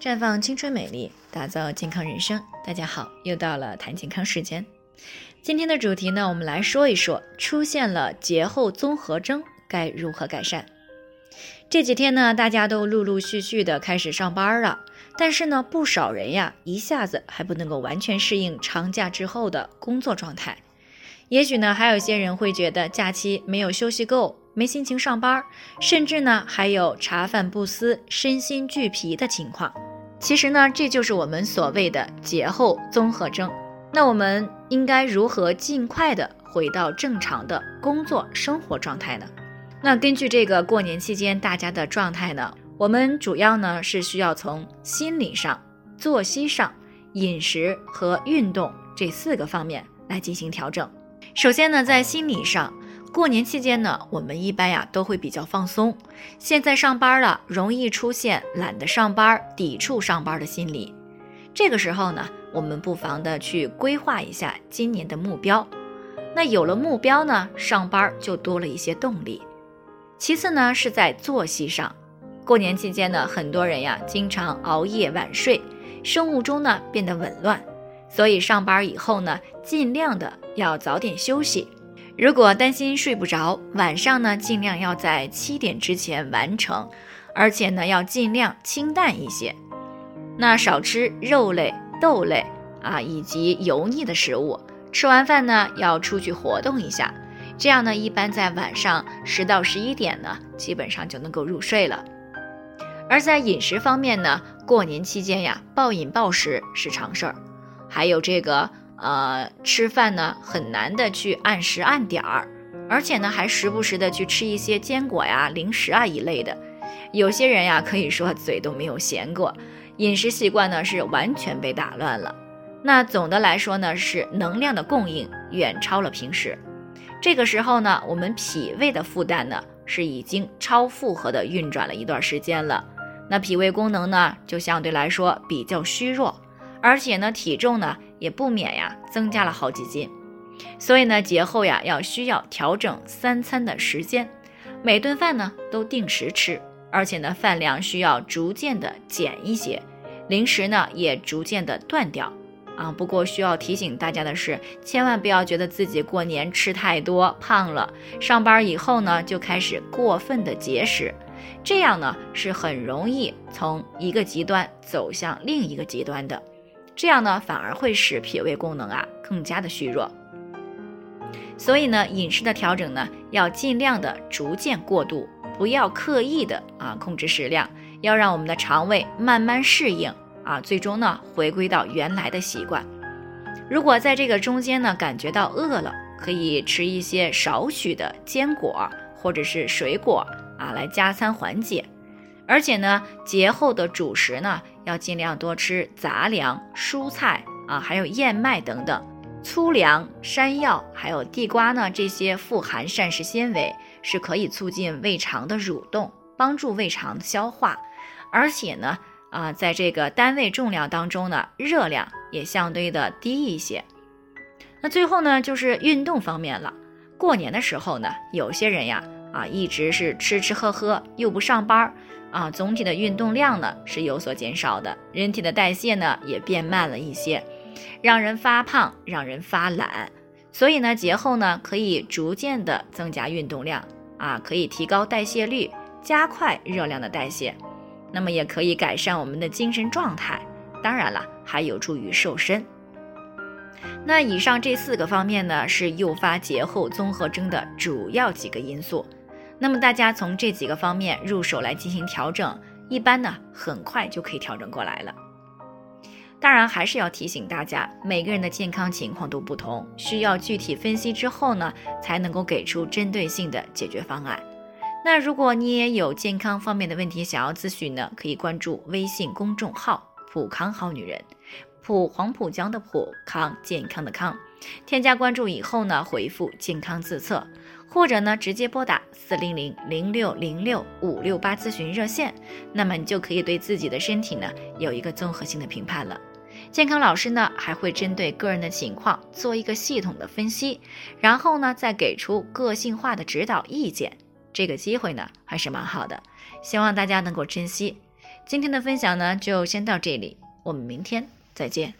绽放青春美丽，打造健康人生。大家好，又到了谈健康时间。今天的主题呢，我们来说一说出现了节后综合征该如何改善。这几天呢，大家都陆陆续续的开始上班了，但是呢，不少人呀，一下子还不能够完全适应长假之后的工作状态。也许呢，还有些人会觉得假期没有休息够，没心情上班，甚至呢，还有茶饭不思、身心俱疲的情况。其实呢，这就是我们所谓的节后综合征。那我们应该如何尽快的回到正常的工作生活状态呢？那根据这个过年期间大家的状态呢，我们主要呢是需要从心理上、作息上、饮食和运动这四个方面来进行调整。首先呢，在心理上。过年期间呢，我们一般呀都会比较放松。现在上班了，容易出现懒得上班、抵触上班的心理。这个时候呢，我们不妨的去规划一下今年的目标。那有了目标呢，上班就多了一些动力。其次呢，是在作息上。过年期间呢，很多人呀经常熬夜晚睡，生物钟呢变得紊乱，所以上班以后呢，尽量的要早点休息。如果担心睡不着，晚上呢尽量要在七点之前完成，而且呢要尽量清淡一些，那少吃肉类、豆类啊以及油腻的食物。吃完饭呢要出去活动一下，这样呢一般在晚上十到十一点呢基本上就能够入睡了。而在饮食方面呢，过年期间呀暴饮暴食是常事儿，还有这个。呃，吃饭呢很难的去按时按点儿，而且呢还时不时的去吃一些坚果呀、零食啊一类的。有些人呀可以说嘴都没有闲过，饮食习惯呢是完全被打乱了。那总的来说呢是能量的供应远超了平时。这个时候呢，我们脾胃的负担呢是已经超负荷的运转了一段时间了。那脾胃功能呢就相对来说比较虚弱，而且呢体重呢。也不免呀，增加了好几斤，所以呢，节后呀要需要调整三餐的时间，每顿饭呢都定时吃，而且呢饭量需要逐渐的减一些，零食呢也逐渐的断掉啊。不过需要提醒大家的是，千万不要觉得自己过年吃太多胖了，上班以后呢就开始过分的节食，这样呢是很容易从一个极端走向另一个极端的。这样呢，反而会使脾胃功能啊更加的虚弱。所以呢，饮食的调整呢，要尽量的逐渐过渡，不要刻意的啊控制食量，要让我们的肠胃慢慢适应啊，最终呢回归到原来的习惯。如果在这个中间呢感觉到饿了，可以吃一些少许的坚果或者是水果啊来加餐缓解。而且呢，节后的主食呢，要尽量多吃杂粮、蔬菜啊，还有燕麦等等，粗粮、山药，还有地瓜呢，这些富含膳食纤维，是可以促进胃肠的蠕动，帮助胃肠消化。而且呢，啊，在这个单位重量当中呢，热量也相对的低一些。那最后呢，就是运动方面了。过年的时候呢，有些人呀，啊，一直是吃吃喝喝，又不上班儿。啊，总体的运动量呢是有所减少的，人体的代谢呢也变慢了一些，让人发胖，让人发懒。所以呢，节后呢可以逐渐的增加运动量啊，可以提高代谢率，加快热量的代谢，那么也可以改善我们的精神状态。当然了，还有助于瘦身。那以上这四个方面呢，是诱发节后综合征的主要几个因素。那么大家从这几个方面入手来进行调整，一般呢很快就可以调整过来了。当然还是要提醒大家，每个人的健康情况都不同，需要具体分析之后呢，才能够给出针对性的解决方案。那如果你也有健康方面的问题想要咨询呢，可以关注微信公众号“普康好女人”，普黄浦江的普康健康的康，添加关注以后呢，回复“健康自测”。或者呢，直接拨打四零零零六零六五六八咨询热线，那么你就可以对自己的身体呢有一个综合性的评判了。健康老师呢还会针对个人的情况做一个系统的分析，然后呢再给出个性化的指导意见。这个机会呢还是蛮好的，希望大家能够珍惜。今天的分享呢，就先到这里，我们明天再见。